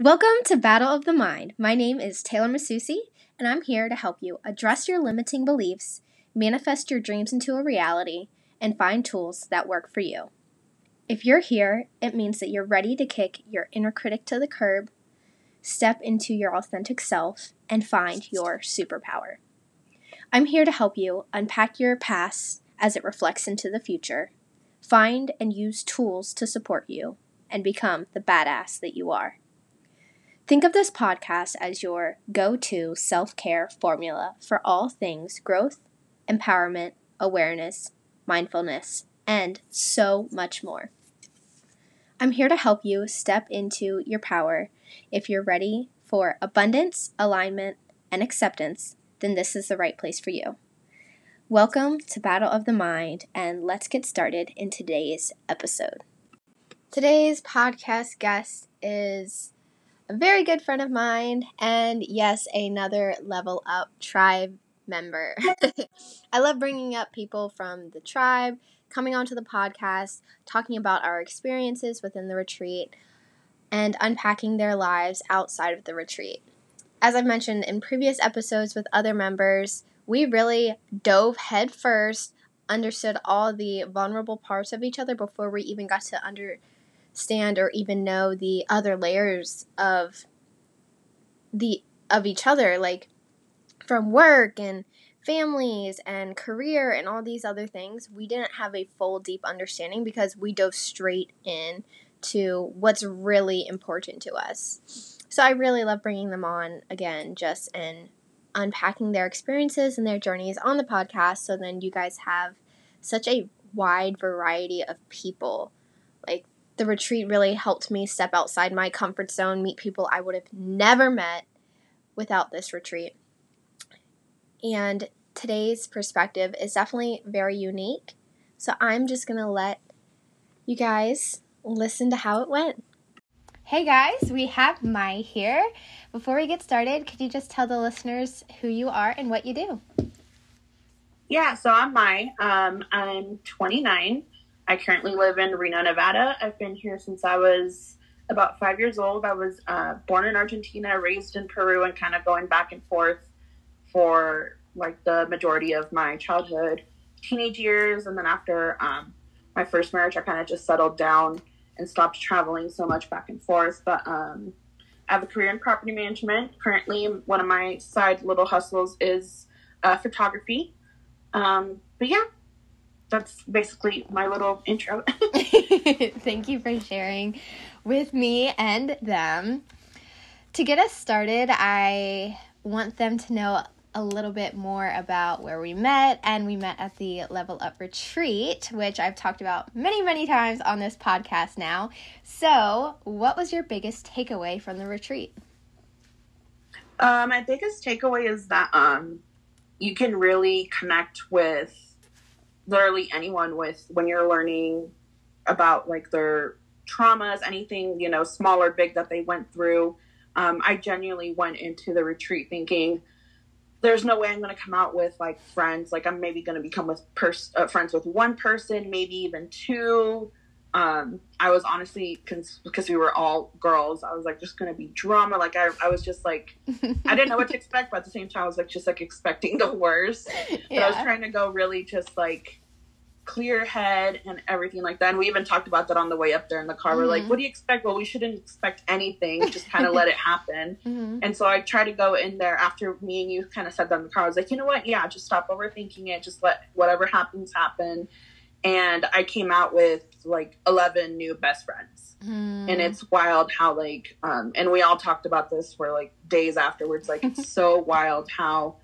Welcome to Battle of the Mind. My name is Taylor Masusi, and I'm here to help you address your limiting beliefs, manifest your dreams into a reality, and find tools that work for you. If you're here, it means that you're ready to kick your inner critic to the curb, step into your authentic self, and find your superpower. I'm here to help you unpack your past as it reflects into the future, find and use tools to support you, and become the badass that you are. Think of this podcast as your go to self care formula for all things growth, empowerment, awareness, mindfulness, and so much more. I'm here to help you step into your power. If you're ready for abundance, alignment, and acceptance, then this is the right place for you. Welcome to Battle of the Mind, and let's get started in today's episode. Today's podcast guest is a very good friend of mine, and yes, another level up tribe member. I love bringing up people from the tribe coming onto the podcast, talking about our experiences within the retreat, and unpacking their lives outside of the retreat. As I've mentioned in previous episodes with other members, we really dove headfirst, understood all the vulnerable parts of each other before we even got to under stand or even know the other layers of the of each other like from work and families and career and all these other things we didn't have a full deep understanding because we dove straight in to what's really important to us. So i really love bringing them on again just and unpacking their experiences and their journeys on the podcast so then you guys have such a wide variety of people the retreat really helped me step outside my comfort zone, meet people I would have never met without this retreat. And today's perspective is definitely very unique. So I'm just going to let you guys listen to how it went. Hey guys, we have Mai here. Before we get started, could you just tell the listeners who you are and what you do? Yeah, so I'm Mai. Um, I'm 29. I currently live in Reno, Nevada. I've been here since I was about five years old. I was uh, born in Argentina, raised in Peru, and kind of going back and forth for like the majority of my childhood, teenage years, and then after um, my first marriage, I kind of just settled down and stopped traveling so much back and forth. But um, I have a career in property management. Currently, one of my side little hustles is uh, photography. Um, but yeah, that's basically my little intro. Thank you for sharing with me and them. To get us started, I want them to know a little bit more about where we met, and we met at the Level Up Retreat, which I've talked about many, many times on this podcast now. So, what was your biggest takeaway from the retreat? Uh, my biggest takeaway is that um, you can really connect with literally anyone with when you're learning about like their traumas, anything, you know, small or big that they went through. Um, I genuinely went into the retreat thinking there's no way I'm going to come out with like friends. Like I'm maybe going to become with pers- uh, friends with one person, maybe even two. Um, I was honestly because we were all girls. I was like just to be drama. Like I, I was just like I didn't know what to expect, but at the same time I was like just like expecting the worst. But yeah. I was trying to go really just like clear head and everything like that. And we even talked about that on the way up there in the car. Mm-hmm. We're like, mm-hmm. what do you expect? Well, we shouldn't expect anything. Just kind of let it happen. Mm-hmm. And so I try to go in there after me and you kind of said that in the car. I was like, you know what? Yeah, just stop overthinking it. Just let whatever happens happen. And I came out with like 11 new best friends. Mm. And it's wild how, like, um, and we all talked about this for like days afterwards. Like, it's so wild how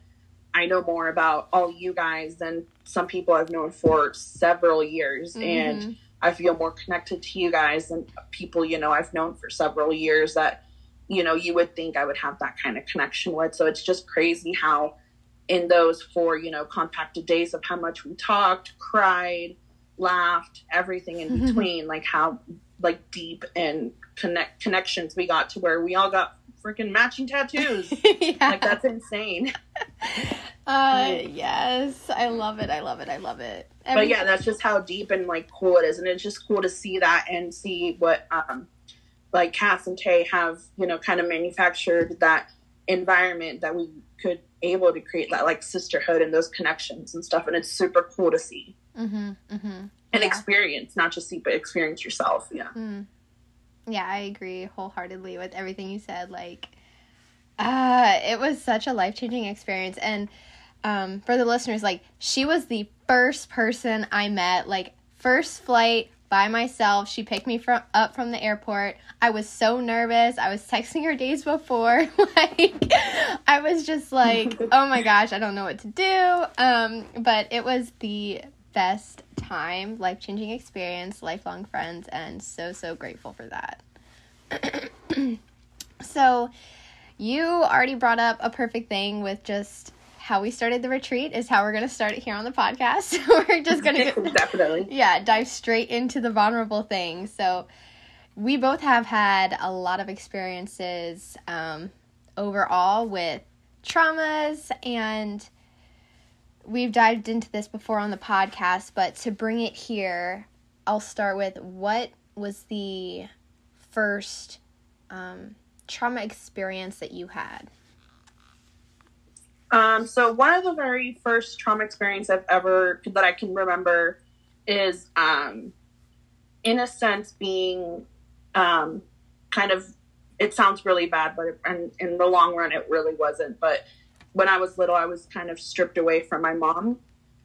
I know more about all you guys than some people I've known for several years. Mm-hmm. And I feel more connected to you guys than people, you know, I've known for several years that, you know, you would think I would have that kind of connection with. So it's just crazy how in those four, you know, compacted days of how much we talked, cried, laughed, everything in between, like how like deep and connect connections we got to where we all got freaking matching tattoos. yeah. Like that's insane. Uh yes, I love it. I love it. I love it. Every- but yeah, that's just how deep and like cool it is, and it's just cool to see that and see what um like Cass and Tay have, you know, kind of manufactured that environment that we could able to create that like sisterhood and those connections and stuff. And it's super cool to see Mm-hmm. Mm-hmm. and Yeah. experience, not just see, but experience yourself. Yeah. Mm. Yeah, I agree wholeheartedly with everything you said. Like, uh, it was such a life changing experience. And um, for the listeners, like, she was the first person I met, like, first flight by myself. She picked me from up from the airport. I was so nervous. I was texting her days before. like, I was just like, oh my gosh, I don't know what to do. Um, but it was the best time, life changing experience, lifelong friends, and so, so grateful for that. so, you already brought up a perfect thing with just how we started the retreat, is how we're going to start it here on the podcast. we're just going to Definitely. yeah, dive straight into the vulnerable thing. So, we both have had a lot of experiences um, overall with traumas, and we've dived into this before on the podcast. But to bring it here, I'll start with what was the first um, trauma experience that you had? Um, so one of the very first trauma experience I've ever that I can remember is, um, in a sense, being um, kind of. It sounds really bad, but and in the long run, it really wasn't. But when I was little, I was kind of stripped away from my mom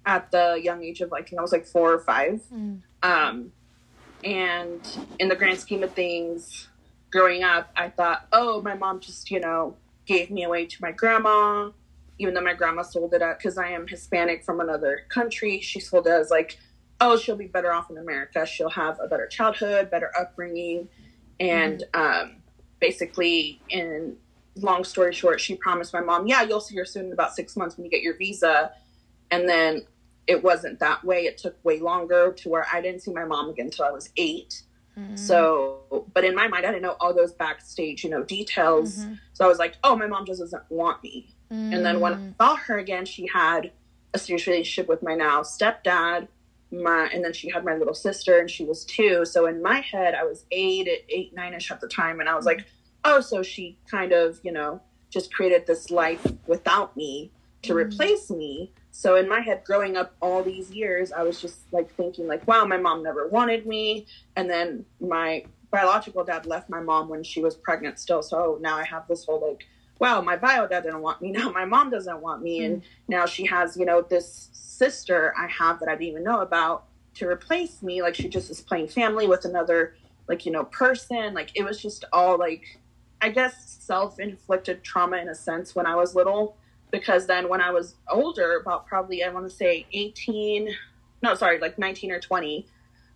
at the young age of like I was like four or five. Mm. Um, and in the grand scheme of things, growing up, I thought, oh, my mom just, you know, gave me away to my grandma, even though my grandma sold it at, because I am Hispanic from another country. She sold it as like, oh, she'll be better off in America. She'll have a better childhood, better upbringing. And um, basically, in long story short, she promised my mom, yeah, you'll see her soon in about six months when you get your visa. And then it wasn't that way. It took way longer to where I didn't see my mom again until I was eight. Mm. So, but in my mind, I didn't know all those backstage, you know, details. Mhm. So I was like, oh, my mom just doesn't want me. And then when I Mm. saw her again, she had a serious relationship with my now stepdad. My and then she had my little sister, and she was two. So in my head, I was eight, eight, nine ish at the time, and I was like, oh, so she kind of, you know, just created this life without me to Mm. replace me. So in my head, growing up all these years, I was just like thinking, like, wow, my mom never wanted me, and then my biological dad left my mom when she was pregnant still. So now I have this whole like wow, my bio dad didn't want me. Now my mom doesn't want me. And now she has, you know, this sister I have that I didn't even know about to replace me. Like she just is playing family with another, like, you know, person. Like it was just all like, I guess, self inflicted trauma in a sense when I was little. Because then when I was older, about probably, I want to say 18, no, sorry, like 19 or 20,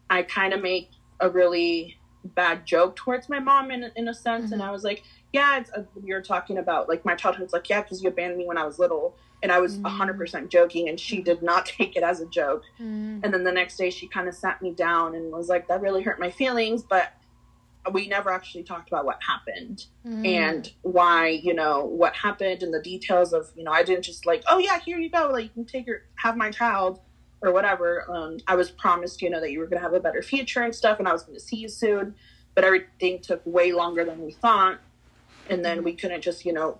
I kind of make a really bad joke towards my mom in, in a sense. And I was like, yeah, it's, uh, you're talking about like my childhood's like, yeah, because you abandoned me when I was little. And I was Mm. a 100% joking, and she did not take it as a joke. Mm. And then the next day, she kind of sat me down and was like, that really hurt my feelings, but we never actually talked about what happened Mm. and why, you know, what happened and the details of, you know, I didn't just like, oh, yeah, here you go. Like, you can take your, have my child or whatever. Um, I was promised, you know, that you were going to have a better future and stuff, and I was going to see you soon. But everything took way longer than we thought. And then we couldn't just, you know,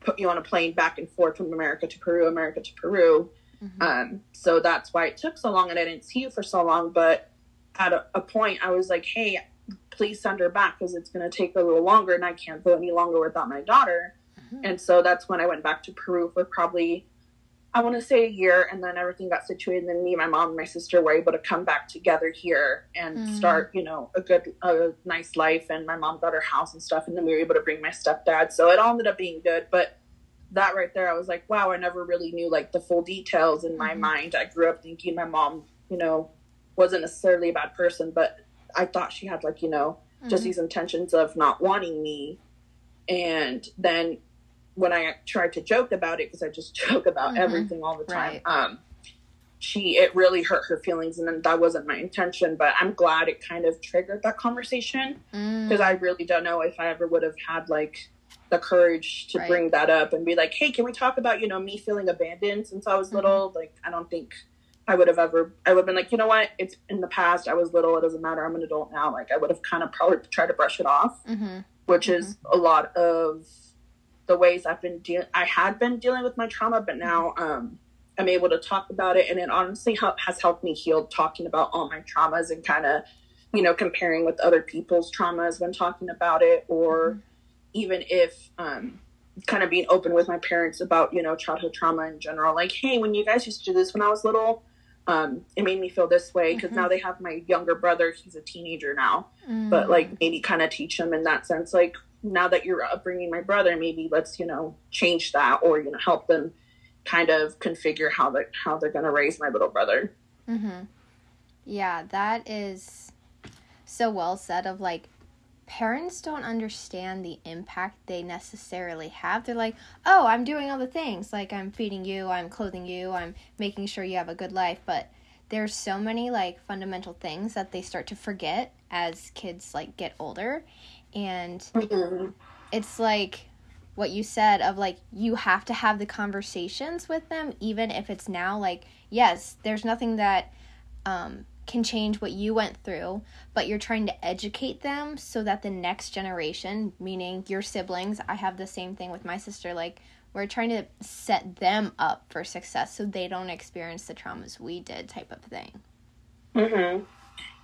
put you on a plane back and forth from America to Peru, America to Peru. Mhm. Um, so that's why it took so long and I didn't see you for so long. But at a, a point, I was like, hey, please send her back because it's going to take a little longer and I can't go any longer without my daughter. Mhm. And so that's when I went back to Peru for probably, I want to say a year. And then everything got situated. And then me, my mom, and my sister were able to come back together here and Mm. start, you know, a good, a nice life. And my mom got her house and stuff. And then we were able to bring my stepdad. So it all ended up being good. But that right there, I was like, wow, I never really knew like the full details in my Mhm. mind. I grew up thinking my mom, you know, wasn't necessarily a bad person, but I thought she had like, you know, just Mhm. these intentions of not wanting me. And then when I tried to joke about it, because I just joke about Mhm. everything all the time, Right. um, she it really hurt her feelings, and then that wasn't my intention. But I'm glad it kind of triggered that conversation Mm. because I really don't know if I ever would have had like the courage to Right. bring that up and be like, hey, can we talk about you know me feeling abandoned since I was Mhm. little? Like I don't think I would have ever, I would have been like, you know what? It's in the past. I was little. It doesn't matter. I'm an adult now. Like, I would have kind of probably tried to brush it off, Mm-hmm. which Mhm. is a lot of the ways I've been dealing. I had been dealing with my trauma, but now um, I'm able to talk about it. And it honestly help- has helped me heal talking about all my traumas and kind of, you know, comparing with other people's traumas when talking about it, or Mhm. even if, um, kind of being open with my parents about you know childhood trauma in general like hey when you guys used to do this when i was little um, it made me feel this way because Mhm. now they have my younger brother he's a teenager now Mm-hmm. but like maybe kind of teach him in that sense like now that you're upbringing my brother maybe let's you know change that or you know help them kind of configure how they how they're going to raise my little brother Mm-hmm. Yeah, that is so well said. Of like, parents don't understand the impact they necessarily have. They're like, oh, I'm doing all the things. Like, I'm feeding you, I'm clothing you, I'm making sure you have a good life. But there's so many like fundamental things that they start to forget as kids like get older. And it's like what you said of like you have to have the conversations with them even if it's now like yes there's nothing that um, can change what you went through but you're trying to educate them so that the next generation meaning your siblings i have the same thing with my sister like we're trying to set them up for success so they don't experience the traumas we did type of thing. Hmm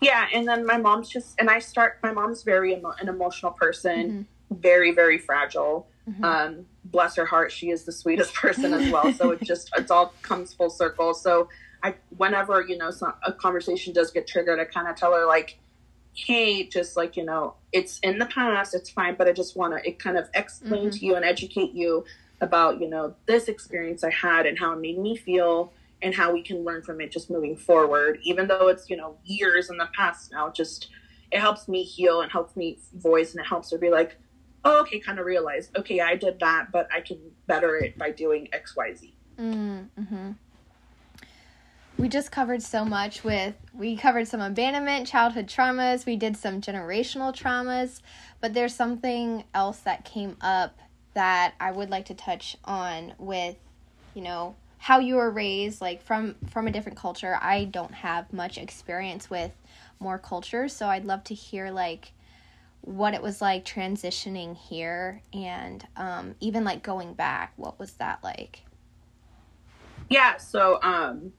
yeah and then my mom's just and i start my mom's very emo- an emotional person very very fragile. Mhm. um bless her heart she is the sweetest person as well so it just it's all comes full circle. So i whenever you know some, a conversation does get triggered i kind of tell her like hey just like you know it's in the past it's fine but i just want to it kind of explain Mhm. to you and educate you about you know this experience i had and how it made me feel and how we can learn from it just moving forward even though it's you know years in the past now just it helps me heal and helps me voice and it helps her be like oh, okay kind of realize okay i did that but i can better it by doing xyz Mm-hmm. We just covered so much with we covered some abandonment, childhood traumas, we did some generational traumas, but there's something else that came up that I would like to touch on with, you know, how you were raised like from from a different culture. I don't have much experience with more cultures, so I'd love to hear like what it was like transitioning here and um, even like going back. What was that like? yeah so um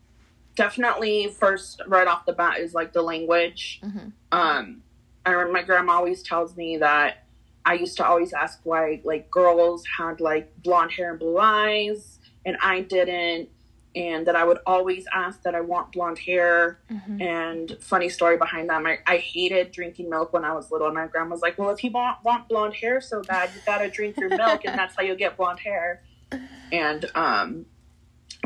definitely first right off the bat is like the language Mm-hmm. um i remember my grandma always tells me that i used to always ask why like girls had like blonde hair and blue eyes and i didn't and that i would always ask that i want blonde hair Mm-hmm. and funny story behind that my, i hated drinking milk when i was little and my grandma was like well if you want, want blonde hair so bad you gotta drink your milk and that's how you'll get blonde hair and um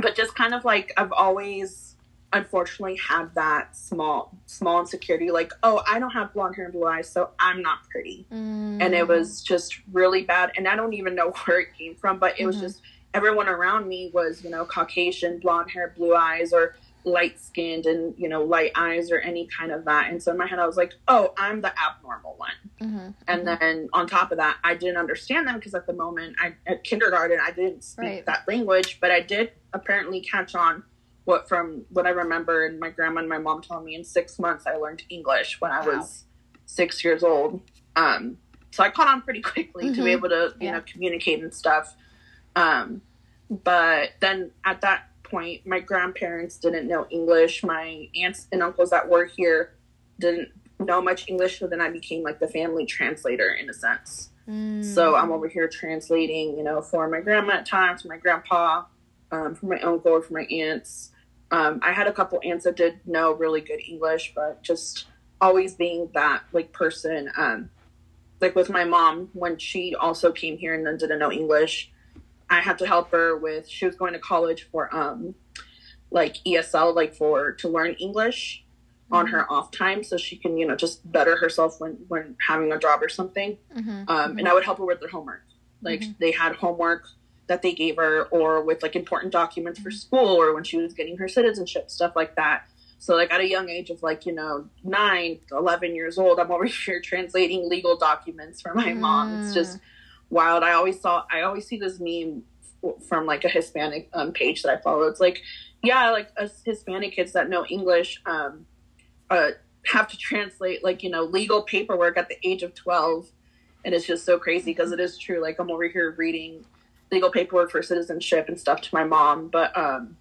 but just kind of like i've always unfortunately had that small small insecurity like oh i don't have blonde hair and blue eyes so i'm not pretty Mm-hmm. and it was just really bad and i don't even know where it came from but it was Mhm. just everyone around me was you know caucasian blonde hair blue eyes or light skinned and you know light eyes or any kind of that and so in my head i was like oh i'm the abnormal one Mm-hmm. and then on top of that i didn't understand them because at the moment i at kindergarten i didn't speak Right. that language but i did apparently catch on what from what i remember and my grandma and my mom told me in six months i learned english when i Wow. was six years old um so i caught on pretty quickly to Mhm. be able to you Yeah. know communicate and stuff um but then at that point my grandparents didn't know english my aunts and uncles that were here didn't know much english so then i became like the family translator in a sense Mm-hmm. so i'm over here translating you know for my grandma at times for my grandpa um, for my uncle or for my aunts um, i had a couple aunts that did know really good english but just always being that like person um, like with my mom when she also came here and then didn't know english i had to help her with she was going to college for um like esl like for to learn english on Mm-hmm. her off time so she can you know just better herself when when having a job or something Mm-hmm. um, and I would help her with their homework. Like Mhm. they had homework that they gave her, or with like important documents for school, or when she was getting her citizenship, stuff like that. So like at a young age of like you know nine, 11 years old, I'm over here translating legal documents for my mom. It's just wild. I always saw, I always see this meme from like a Hispanic um, page that I follow. It's like, yeah, like us Hispanic kids that know English um, uh, have to translate like you know legal paperwork at the age of twelve, and it's just so crazy because it is true. Like I'm over here reading legal paperwork for citizenship and stuff to my mom, but um,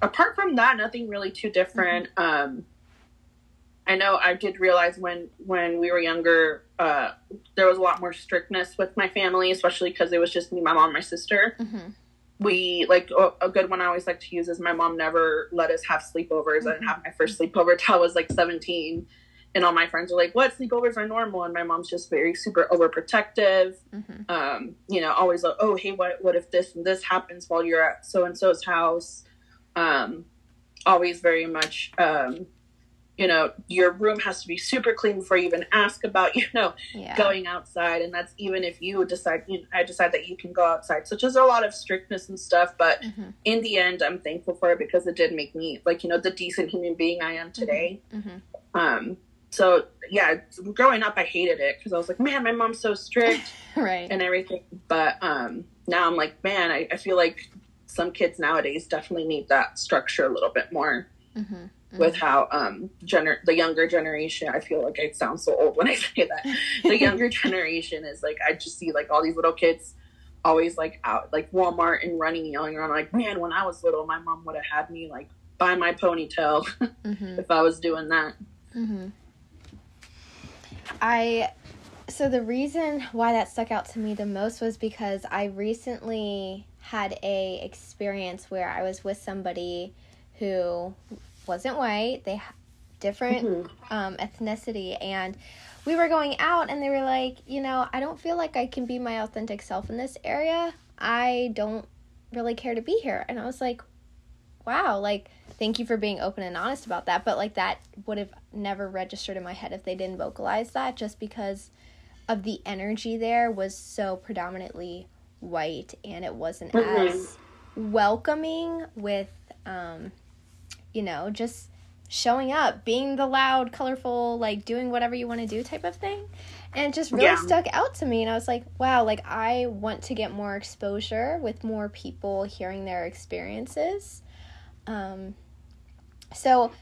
apart from that, nothing really too different. Mm-hmm. Um, I know I did realize when when we were younger, uh, there was a lot more strictness with my family, especially because it was just me, my mom, my sister. Mm-hmm. We like a good one I always like to use is my mom never let us have sleepovers. Mm-hmm. I didn't have my first sleepover till I was like seventeen, and all my friends were like, "What sleepovers are normal?" And my mom's just very super overprotective. Mm-hmm. Um, you know, always like, "Oh, hey, what what if this and this happens while you're at so and so's house?" Um, always very much. Um, you know your room has to be super clean before you even ask about you know yeah. going outside and that's even if you decide you know, i decide that you can go outside so just a lot of strictness and stuff but mm-hmm. in the end i'm thankful for it because it did make me like you know the decent human being i am today mm-hmm. mm-hmm. um so yeah growing up i hated it because i was like man my mom's so strict right. and everything. But um now i'm like man I, I feel like some kids nowadays definitely need that structure a little bit more mm-hmm. With how um gener- the younger generation i feel like i sound so old when i say that. The younger generation is like i just see like all these little kids always like out like walmart and running yelling around like man when i was little my mom would have had me like buy my ponytail mm-hmm. if i was doing that. Mm-hmm. I so the reason why that stuck out to me the most was because i recently had a experience where i was with somebody who wasn't white. They different mm-hmm. um, ethnicity, and we were going out, and they were like, you know, I don't feel like I can be my authentic self in this area. I don't really care to be here, and I was like, wow, like thank you for being open and honest about that. But like that would have never registered in my head if they didn't vocalize that, just because of the energy there was so predominantly white and it wasn't mm-hmm. as welcoming with um you know, just showing up, being the loud, colorful, like doing whatever you want to do type of thing. And it just really yeah. stuck out to me. And I was like, wow, like I want to get more exposure with more people hearing their experiences. Um, so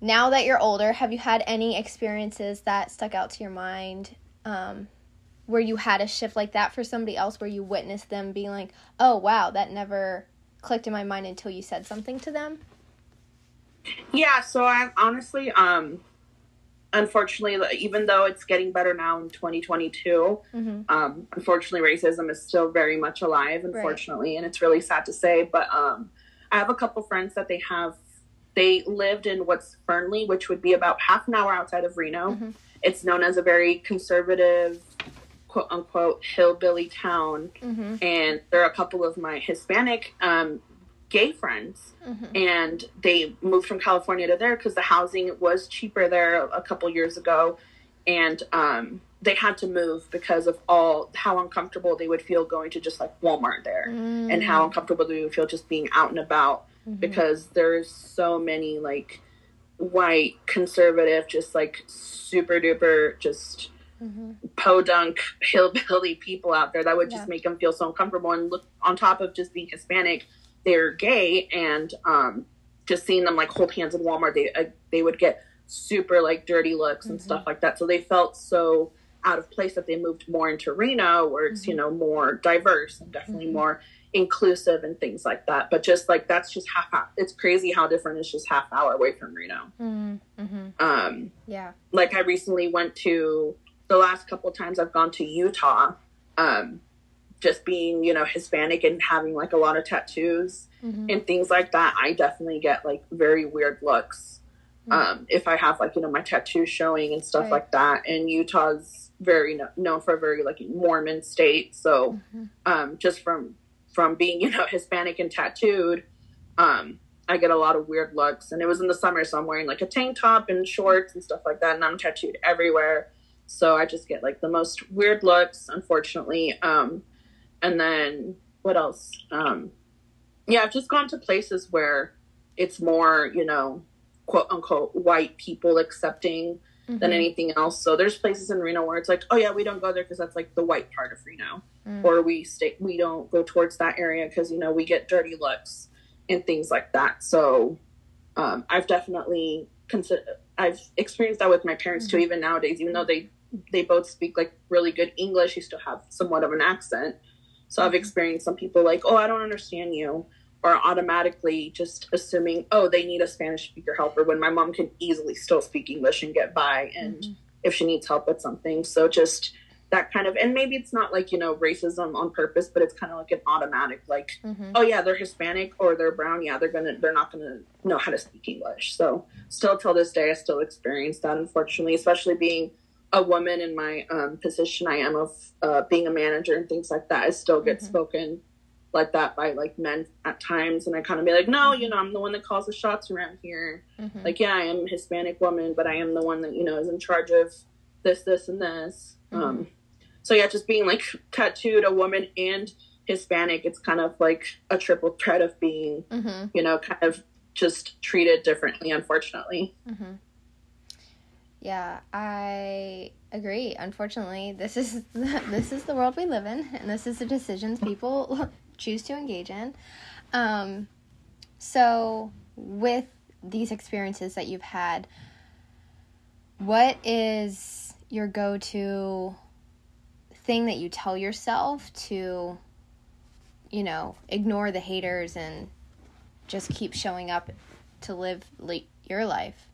now that you're older, have you had any experiences that stuck out to your mind um, where you had a shift like that for somebody else where you witnessed them being like, oh, wow, that never clicked in my mind until you said something to them? Yeah, so I honestly, um, unfortunately, even though it's getting better now in 2022, mm-hmm. um, unfortunately, racism is still very much alive, unfortunately, right. and it's really sad to say. But um, I have a couple friends that they have, they lived in what's Fernley, which would be about half an hour outside of Reno. Mm-hmm. It's known as a very conservative, quote unquote, hillbilly town. Mm-hmm. And there are a couple of my Hispanic um, gay friends mm-hmm. and they moved from california to there because the housing was cheaper there a couple years ago and um, they had to move because of all how uncomfortable they would feel going to just like walmart there mm. and how uncomfortable they would feel just being out and about mm-hmm. because there's so many like white conservative just like super duper just mm-hmm. podunk hillbilly people out there that would just yeah. make them feel so uncomfortable and look on top of just being hispanic they're gay and um, just seeing them like hold hands in Walmart, they uh, they would get super like dirty looks and mm-hmm. stuff like that. So they felt so out of place that they moved more into Reno, where it's mm-hmm. you know more diverse and definitely mm-hmm. more inclusive and things like that. But just like that's just half. Hour. It's crazy how different it's just half hour away from Reno. Mm-hmm. Um, yeah. Like I recently went to the last couple times I've gone to Utah. Um, just being you know hispanic and having like a lot of tattoos mm-hmm. and things like that i definitely get like very weird looks mm-hmm. um, if i have like you know my tattoos showing and stuff right. like that and utah's very no- known for a very like mormon state so mm-hmm. um, just from from being you know hispanic and tattooed um, i get a lot of weird looks. And it was in the summer so i'm wearing like a tank top and shorts and stuff like that and i'm tattooed everywhere. So i just get like the most weird looks unfortunately. Um, and then what else? Um, yeah, I've just gone to places where it's more, you know, quote unquote white people accepting mm-hmm. than anything else. So there's places in Reno where it's like, oh yeah, we don't go there because that's like the white part of Reno, mm. or we stay, we don't go towards that area because you know we get dirty looks and things like that. So um, I've definitely consider I've experienced that with my parents mm-hmm. too. Even nowadays, even though they they both speak like really good English, you still have somewhat of an accent. So I've mm-hmm. experienced some people like, oh, I don't understand you or automatically just assuming, oh, they need a Spanish speaker helper when my mom can easily still speak English and get by and mm-hmm. if she needs help with something. So just that kind of and maybe it's not like, you know, racism on purpose, but it's kind of like an automatic like, mm-hmm. oh yeah, they're Hispanic or they're brown, yeah, they're gonna they're not gonna know how to speak English. So still till this day I still experience that unfortunately, especially being a woman in my um, position I am of uh, being a manager and things like that. I still get mm-hmm. spoken like that by like men at times and I kind of be like, no, you know, I'm the one that calls the shots around here. Mm-hmm. Like, yeah, I am a Hispanic woman, but I am the one that, you know, is in charge of this, this, and this. Mm-hmm. Um, so yeah, just being like tattooed a woman and Hispanic, it's kind of like a triple threat of being, mm-hmm. you know, kind of just treated differently, unfortunately. Mm-hmm. Yeah, I agree. Unfortunately, this is this is the world we live in, and this is the decisions people choose to engage in. Um, so, with these experiences that you've had, what is your go to thing that you tell yourself to, you know, ignore the haters and just keep showing up to live your life?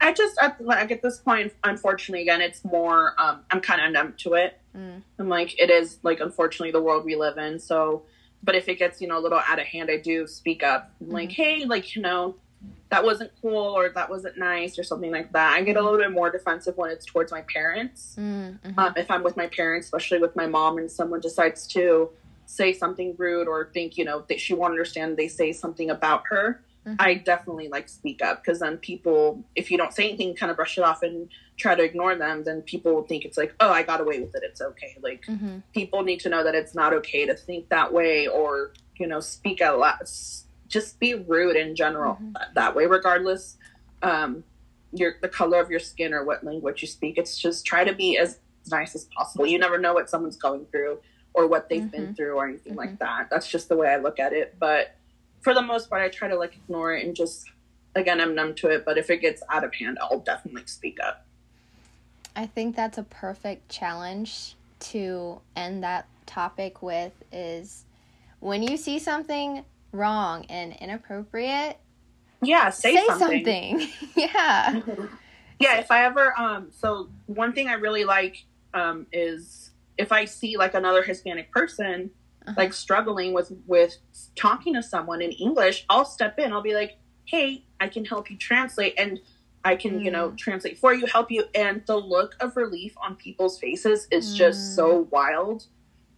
I just at, like at this point, unfortunately, again, it's more. Um, I'm kind of numb to it. Mm. I'm like, it is like unfortunately the world we live in. So, but if it gets you know a little out of hand, I do speak up. I'm like, mm-hmm. hey, like you know, that wasn't cool or that wasn't nice or something like that. I get a little bit more defensive when it's towards my parents. Mm-hmm. Um, if I'm with my parents, especially with my mom, and someone decides to say something rude or think you know that she won't understand, they say something about her mm-hmm. I definitely like speak up because then people, if you don't say anything, kind of brush it off and try to ignore them, then people will think it's like, oh, I got away with it. It's okay. Like mm-hmm. people need to know that it's not okay to think that way or, you know, speak out loud. Just be rude in general mm-hmm. that way, regardless um, your the color of your skin or what language you speak. It's just try to be as nice as possible. You never know what someone's going through or what they've been mm-hmm. through or anything like mm-hmm. that. That's just the way I look at it. But for the most part, I try to like ignore it and just, again, I'm numb to it. But if it gets out of hand, I'll definitely speak up. I think that's a perfect challenge to end that topic with is when you see something wrong and inappropriate, yeah, say, say something. something. yeah. Yeah, if I ever um so one thing I really like um is if I see like another Hispanic person uh-huh. like struggling with with talking to someone in English, I'll step in. I'll be like, "Hey, I can help you translate." And I can, mm. you know, mm. translate for you, help you. And the look of relief on people's faces is mm. just so mm. wild.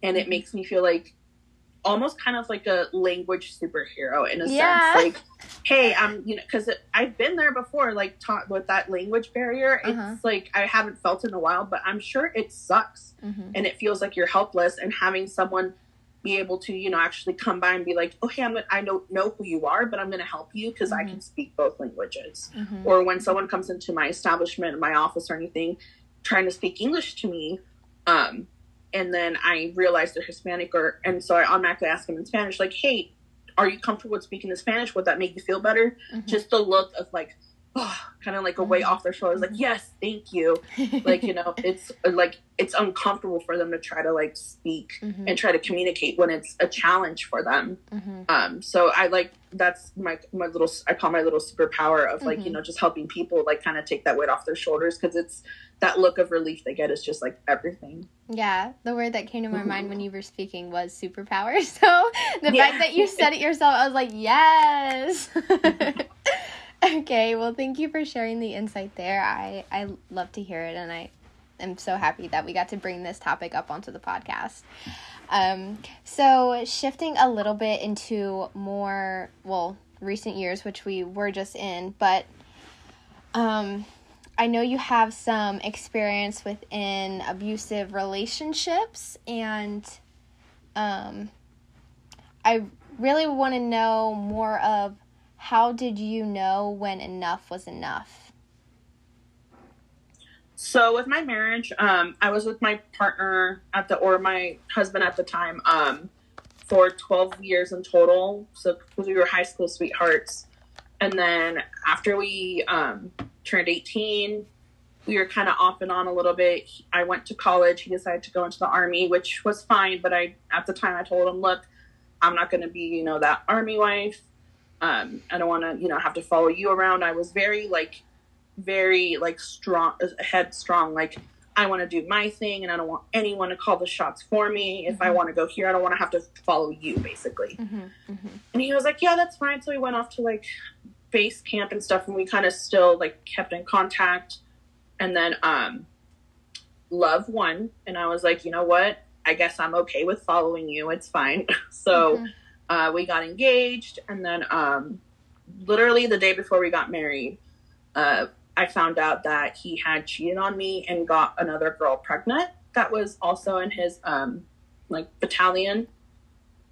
And it mm-hmm. makes me feel like almost kind of like a language superhero in a yeah. sense. Like, hey, I'm, you know, because I've been there before, like, taught with that language barrier. Uh-huh. It's like I haven't felt in a while, but I'm sure it sucks. Mm-hmm. And it feels like you're helpless. And having someone be able to you know actually come by and be like okay i'm i don't know who you are but i'm going to help you because mm-hmm. i can speak both languages mm-hmm. or when someone comes into my establishment my office or anything trying to speak english to me um, and then i realize they're hispanic or and so i automatically ask them in spanish like hey are you comfortable with speaking in spanish would that make you feel better mm-hmm. just the look of like oh, kind of like a weight mm-hmm. off their shoulders like yes thank you like you know it's like it's uncomfortable for them to try to like speak mm-hmm. and try to communicate when it's a challenge for them mm-hmm. um so i like that's my my little i call my little superpower of like you mm-hmm. know just helping people like kind of take that weight off their shoulders because it's that look of relief they get is just like everything yeah the word that came to my mind when you were speaking was superpower so the yeah. fact that you said it yourself i was like yes Okay, well, thank you for sharing the insight there. I, I love to hear it, and I am so happy that we got to bring this topic up onto the podcast. Um, so, shifting a little bit into more, well, recent years, which we were just in, but um, I know you have some experience within abusive relationships, and um, I really want to know more of how did you know when enough was enough? So with my marriage, um, I was with my partner at the or my husband at the time um, for 12 years in total. So we were high school sweethearts, and then after we um, turned 18, we were kind of off and on a little bit. I went to college. He decided to go into the army, which was fine. But I at the time I told him, look, I'm not going to be you know that army wife. Um, I don't want to you know have to follow you around. I was very like very like strong headstrong like i want to do my thing and i don't want anyone to call the shots for me if mm-hmm. i want to go here i don't want to have to follow you basically mm-hmm. Mm-hmm. and he was like yeah that's fine so we went off to like base camp and stuff and we kind of still like kept in contact and then um love won and i was like you know what i guess i'm okay with following you it's fine so mm-hmm. Uh, we got engaged and then um literally the day before we got married uh, I found out that he had cheated on me and got another girl pregnant that was also in his um, like battalion.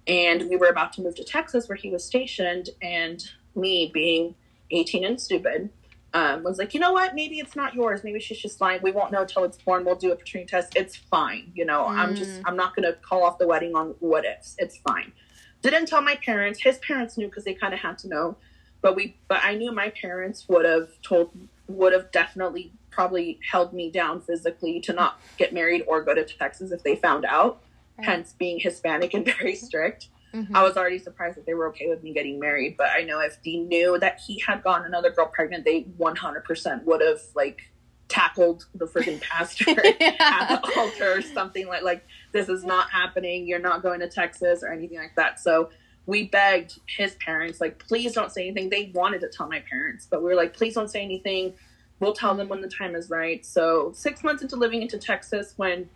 And we were about to move to Texas where he was stationed. And me being 18 and stupid um, was like, you know what? Maybe it's not yours. Maybe she's just lying. We won't know until it's born. We'll do a paternity test. It's fine. You know, mm. I'm just. I'm not going to call off the wedding on what ifs. It's fine. Didn't tell my parents. His parents knew because they kind of had to know. But we, but I knew my parents would have told would have definitely probably held me down physically to not get married or go to Texas if they found out. Right. Hence, being Hispanic and very strict. Mm-hmm. I was already surprised that they were okay with me getting married, but I know if Dean knew that he had gotten another girl pregnant, they 100% would have like tackled the freaking pastor yeah. at the altar or something like like this is not happening. You're not going to Texas or anything like that. So we begged his parents, like, please don't say anything. They wanted to tell my parents, but we were like, please don't say anything. We'll tell them when the time is right. So six months into living into Texas, when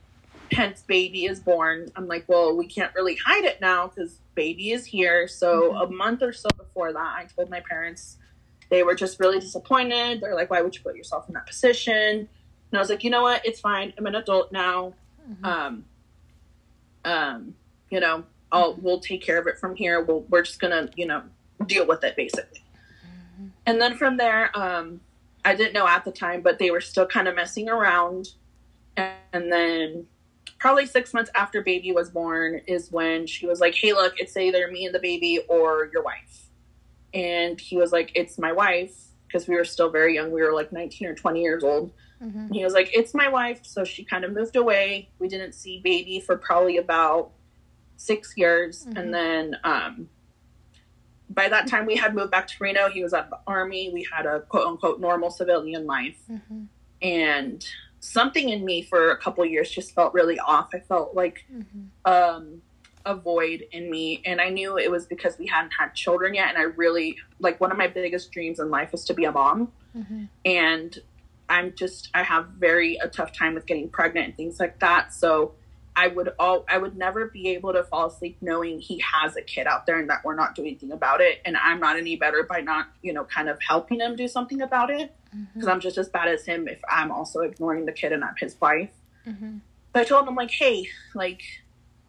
Hence baby is born, I'm like, well, we can't really hide it now because baby is here. So mm-hmm. a month or so before that, I told my parents. They were just really disappointed. They're like, why would you put yourself in that position? And I was like, you know what? It's fine. I'm an adult now. Mm-hmm. Um, um, you know, I'll we'll take care of it from here. We'll, we're just gonna you know deal with it basically. Mm-hmm. And then from there, um, I didn't know at the time, but they were still kind of messing around. And then probably six months after baby was born is when she was like, "Hey, look, it's either me and the baby or your wife." And he was like, "It's my wife," because we were still very young. We were like 19 or 20 years old. Mm-hmm. He was like, "It's my wife." So she kind of moved away. We didn't see baby for probably about six years, mm-hmm. and then um, by that time we had moved back to Reno. He was at the army. We had a quote unquote normal civilian life, mm-hmm. and something in me for a couple years just felt really off. I felt like mm-hmm. um, a void in me, and I knew it was because we hadn't had children yet. And I really like one of my biggest dreams in life was to be a mom, mm-hmm. and I'm just I have very a tough time with getting pregnant and things like that. So I would all I would never be able to fall asleep knowing he has a kid out there and that we're not doing anything about it and I'm not any better by not you know kind of helping him do something about it because mm-hmm. I'm just as bad as him if I'm also ignoring the kid and I'm his wife. Mm-hmm. But I told him like, hey, like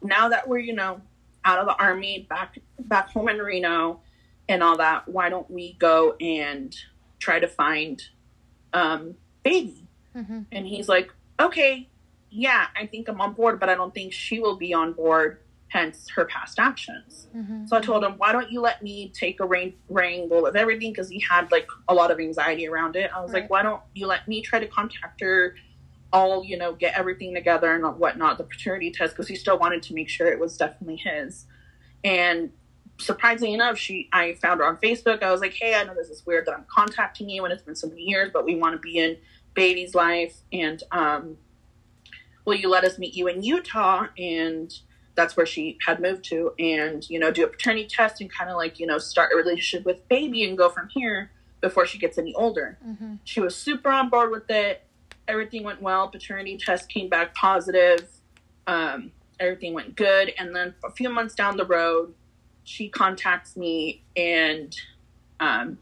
now that we're you know out of the army back back home in Reno and all that, why don't we go and try to find um baby? Mm-hmm. And he's like, okay, yeah, I think I'm on board, but I don't think she will be on board, hence her past actions. Mm-hmm. So I told him, why don't you let me take a rain, wrangle of everything? Because he had like a lot of anxiety around it. I was right. like, why don't you let me try to contact her? All, you know, get everything together and whatnot, the paternity test, because he still wanted to make sure it was definitely his. And surprisingly enough, she I found her on Facebook. I was like, hey, I know this is weird that I'm contacting you and it's been so many years, but we want to be in baby's life. And um, will you let us meet you in Utah? And that's where she had moved to and, you know, do a paternity test and kind of like, you know, start a relationship with baby and go from here before she gets any older. Mm-hmm. She was super on board with it. Everything went well. Paternity test came back positive. Um, everything went good. And then a few months down the road, she contacts me and, um,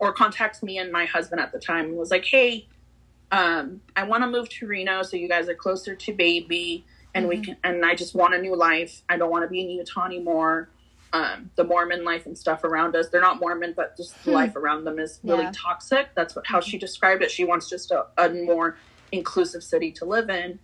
or contacts me and my husband at the time and was like, hey, um, I want to move to Reno so you guys are closer to baby and mm-hmm. we can and I just want a new life. I don't want to be in Utah anymore. Um, the Mormon life and stuff around us. They're not Mormon, but just the hmm. life around them is really yeah. toxic. That's what how she described it. She wants just a, a more inclusive city to live in.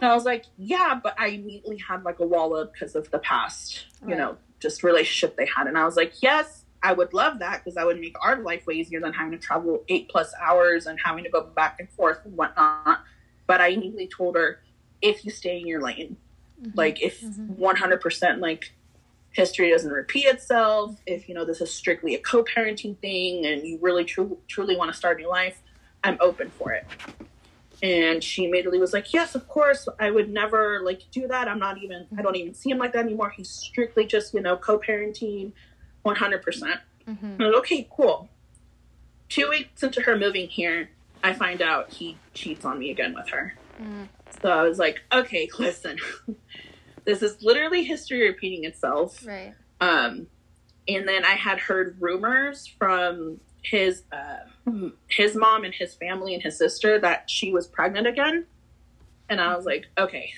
And I was like, yeah, but I immediately had like a wall up because of the past, you Right. know, just relationship they had. And I was like, yes, I would love that because that would make our life way easier than having to travel eight plus hours and having to go back and forth and whatnot. But I immediately told her, if you stay in your lane, Mhm. like if Mhm. 100% like history doesn't repeat itself, if you know this is strictly a co-parenting thing and you really tru- truly want to start a new life, I'm open for it. And she immediately was like, "Yes, of course. I would never like do that. I'm not even. I don't even see him like that anymore. He's strictly just you know co-parenting, 100 percent." Mhm. I'm like, okay, cool. Two weeks into her moving here, I find out he cheats on me again with her. Mm. So I was like, okay, listen, this is literally history repeating itself. Right. Um, and then I had heard rumors from his uh, his mom and his family and his sister that she was pregnant again, and I was like, okay,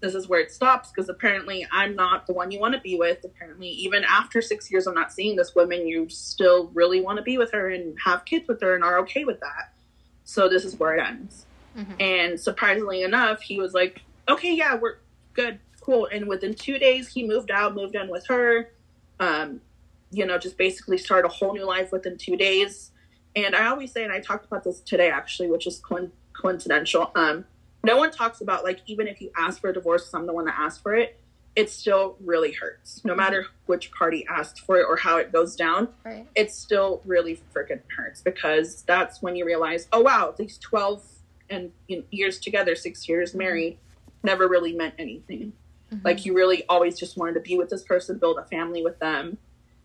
this is where it stops because apparently I'm not the one you want to be with. Apparently, even after six years of not seeing this woman, you still really want to be with her and have kids with her and are okay with that. So this is where it ends. Mhm. And surprisingly enough, he was like, okay, yeah, we're good, cool. And within two days, he moved out, moved in with her. Um, you know, just basically started a whole new life within two days. And I always say, and I talked about this today actually, which is coin- coincidental. Um, no one talks about like even if you ask for a divorce, I'm the one that asked for it. It still really hurts, no matter which party asked for it or how it goes down Right. it still really freaking hurts because that's when you realize, oh wow, these twelve and you know, years together, six years married, never really meant anything. Mhm. Like you really always just wanted to be with this person, build a family with them,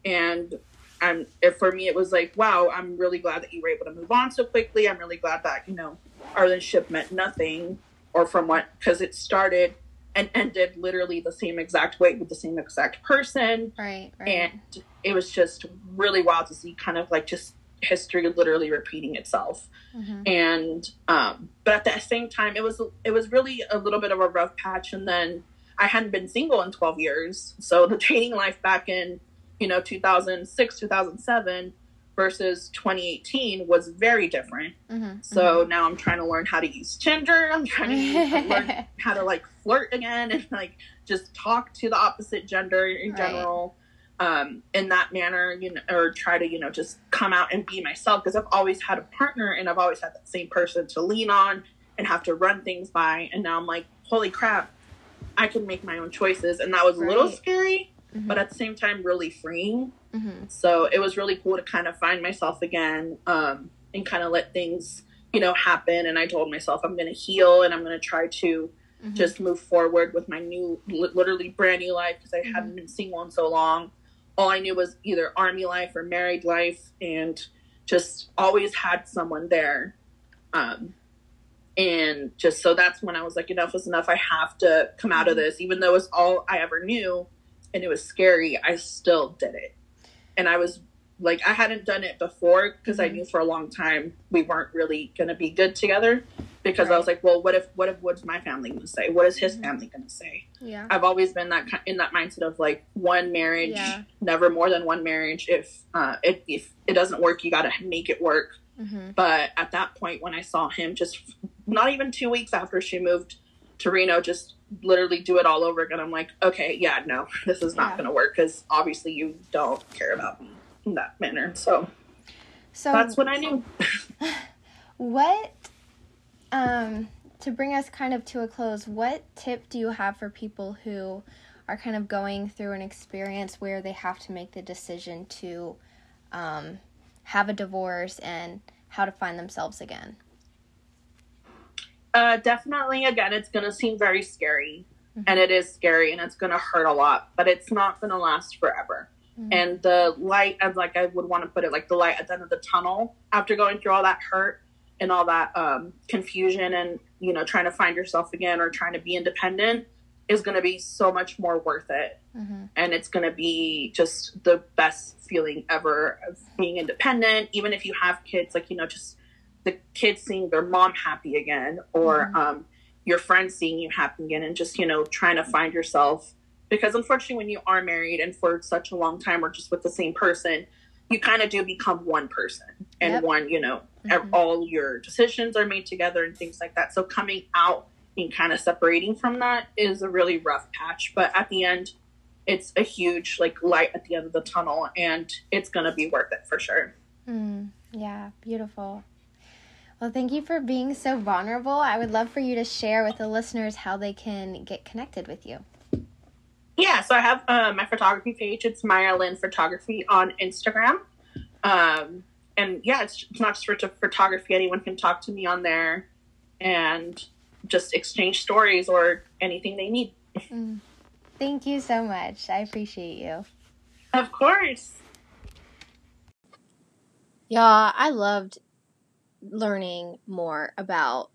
and I'm for me it was like, wow, I'm really glad that you were able to move on so quickly. I'm really glad that you know our relationship meant nothing, or from what because it started and ended literally the same exact way with the same exact person Right. Right. and it was just really wild to see kind of like just history literally repeating itself Mhm. and um but at the same time it was it was really a little bit of a rough patch and then i hadn't been single in 12 years so the dating life back in you know 2006 2007 versus 2018 was very different. Mhm. so now i'm trying to learn how to use tinder. I'm trying to learn how to like flirt again and like just talk to the opposite gender in Right. general um in that manner you know or try to you know just come out and be myself because i've always had a partner and i've always had that same person to lean on and have to run things by. And now i'm like holy crap i can make my own choices. And that was a little scary Mhm. but at the same time really freeing Mhm. so it was really cool to kind of find myself again um, and kind of let things, you know, happen. And I told myself I'm going to heal and I'm going to try to Mhm. just move forward with my new, literally brand new life because I hadn't been single in so long. All I knew was either army life or married life and just always had someone there. Um, and just so that's when I was like, enough is enough. I have to come out of Mhm. this, even though it's all I ever knew and it was scary. I still did it and I was like, I hadn't done it before because I Mhm. knew for a long time we weren't really going to be good together. Because I was like, well, what if, what if, what's my family going to say? What is his Mhm. family going to say? Yeah. I've always been that in that mindset of like one marriage, Yeah. never more than one marriage. If uh, if, if it doesn't work, you got to make it work. Mhm. But at that point, when I saw him, just not even two weeks after she moved to Reno, just literally do it all over again. I'm like, okay, yeah, no, this is not Yeah. going to work because obviously you don't care about me in that manner. So So that's what I knew. What, um, to bring us kind of to a close, what tip do you have for people who are kind of going through an experience where they have to make the decision to um, have a divorce and how to find themselves again? Uh, definitely, again, it's going to seem very scary, Mhm. and it is scary, and it's going to hurt a lot, but it's not going to last forever. Mhm. And the light, as like I would want to put it, like the light at the end of the tunnel after going through all that hurt and all that um, confusion, and you know, trying to find yourself again or trying to be independent, is going to be so much more worth it. Mhm. and it's going to be just the best feeling ever of being independent even if you have kids like you know just the kids seeing their mom happy again or Mhm. um, your friends seeing you happy again and just you know trying to find yourself because unfortunately when you are married and for such a long time or just with the same person you kind of do become one person and Yep. one, you know, Mhm. all your decisions are made together and things like that. So coming out and kind of separating from that is a really rough patch. But at the end, it's a huge like light at the end of the tunnel and it's going to be worth it for sure. Mm, yeah, beautiful. Well, thank you for being so vulnerable. I would love for you to share with the listeners how they can get connected with you. Yeah, so I have uh, my photography page. It's Maira Lynn Photography on Instagram. Um, and yeah, it's, it's not just for t- photography. Anyone can talk to me on there and just exchange stories or anything they need. Mm. Thank you so much. I appreciate you. Of course. Yeah, I loved learning more about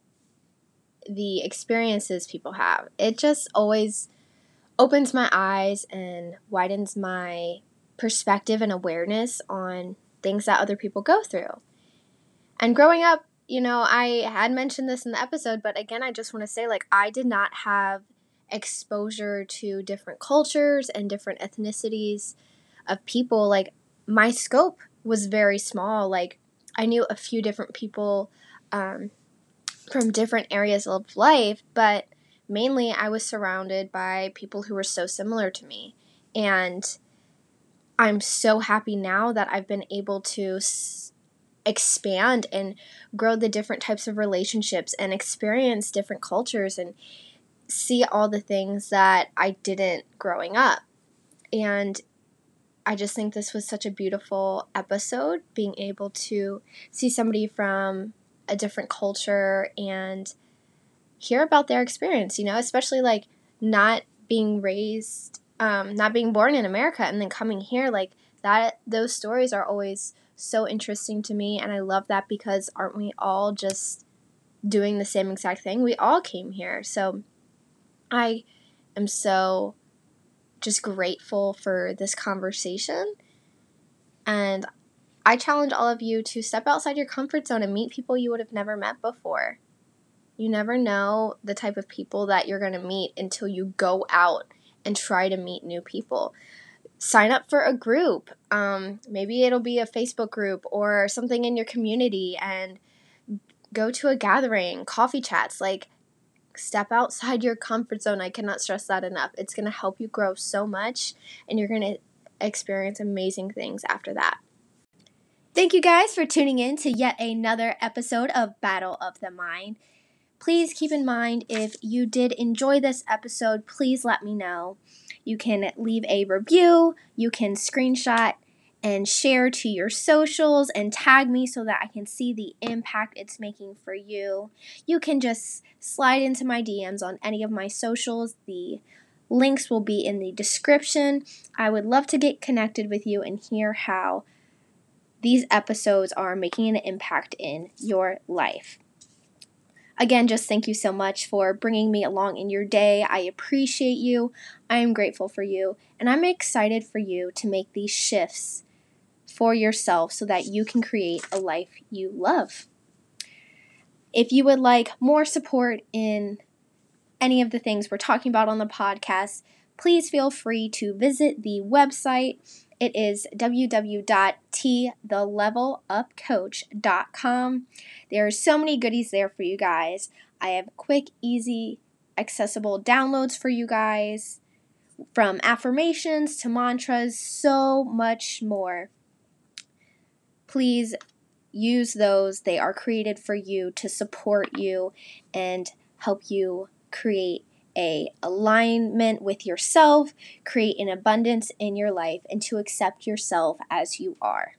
the experiences people have. It just always opens my eyes and widens my perspective and awareness on things that other people go through. And growing up, you know, I had mentioned this in the episode, but again, I just want to say like I did not have exposure to different cultures and different ethnicities of people. Like my scope was very small. Like I knew a few different people um, from different areas of life, but mainly I was surrounded by people who were so similar to me. And I'm so happy now that I've been able to s- expand and grow the different types of relationships and experience different cultures and see all the things that I didn't growing up. And I just think this was such a beautiful episode, being able to see somebody from a different culture and hear about their experience, you know, especially like not being raised, um, not being born in America and then coming here, like that, those stories are always so interesting to me. And I love that because aren't we all just doing the same exact thing? We all came here. So I am so just grateful for this conversation. And I challenge all of you to step outside your comfort zone and meet people you would have never met before. You never know the type of people that you're going to meet until you go out and try to meet new people. Sign up for a group. Um, maybe it'll be a Facebook group or something in your community and go to a gathering, coffee chats. Like, step outside your comfort zone. I cannot stress that enough. It's going to help you grow so much, and you're going to experience amazing things after that. Thank you guys for tuning in to yet another episode of Battle of the Mind. Please keep in mind if you did enjoy this episode, please let me know. You can leave a review, you can screenshot and share to your socials and tag me so that I can see the impact it's making for you. You can just slide into my DMs on any of my socials. The links will be in the description. I would love to get connected with you and hear how these episodes are making an impact in your life. Again, just thank you so much for bringing me along in your day. I appreciate you. I am grateful for you. And I'm excited for you to make these shifts for yourself so that you can create a life you love. If you would like more support in any of the things we're talking about on the podcast, please feel free to visit the website. It is www.tthelevelupcoach.com. There are so many goodies there for you guys. I have quick, easy, accessible downloads for you guys from affirmations to mantras, so much more. Please use those. They are created for you to support you and help you create a alignment with yourself, create an abundance in your life and to accept yourself as you are.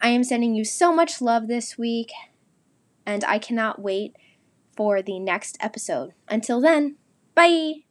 I am sending you so much love this week and I cannot wait for the next episode. Until then, bye.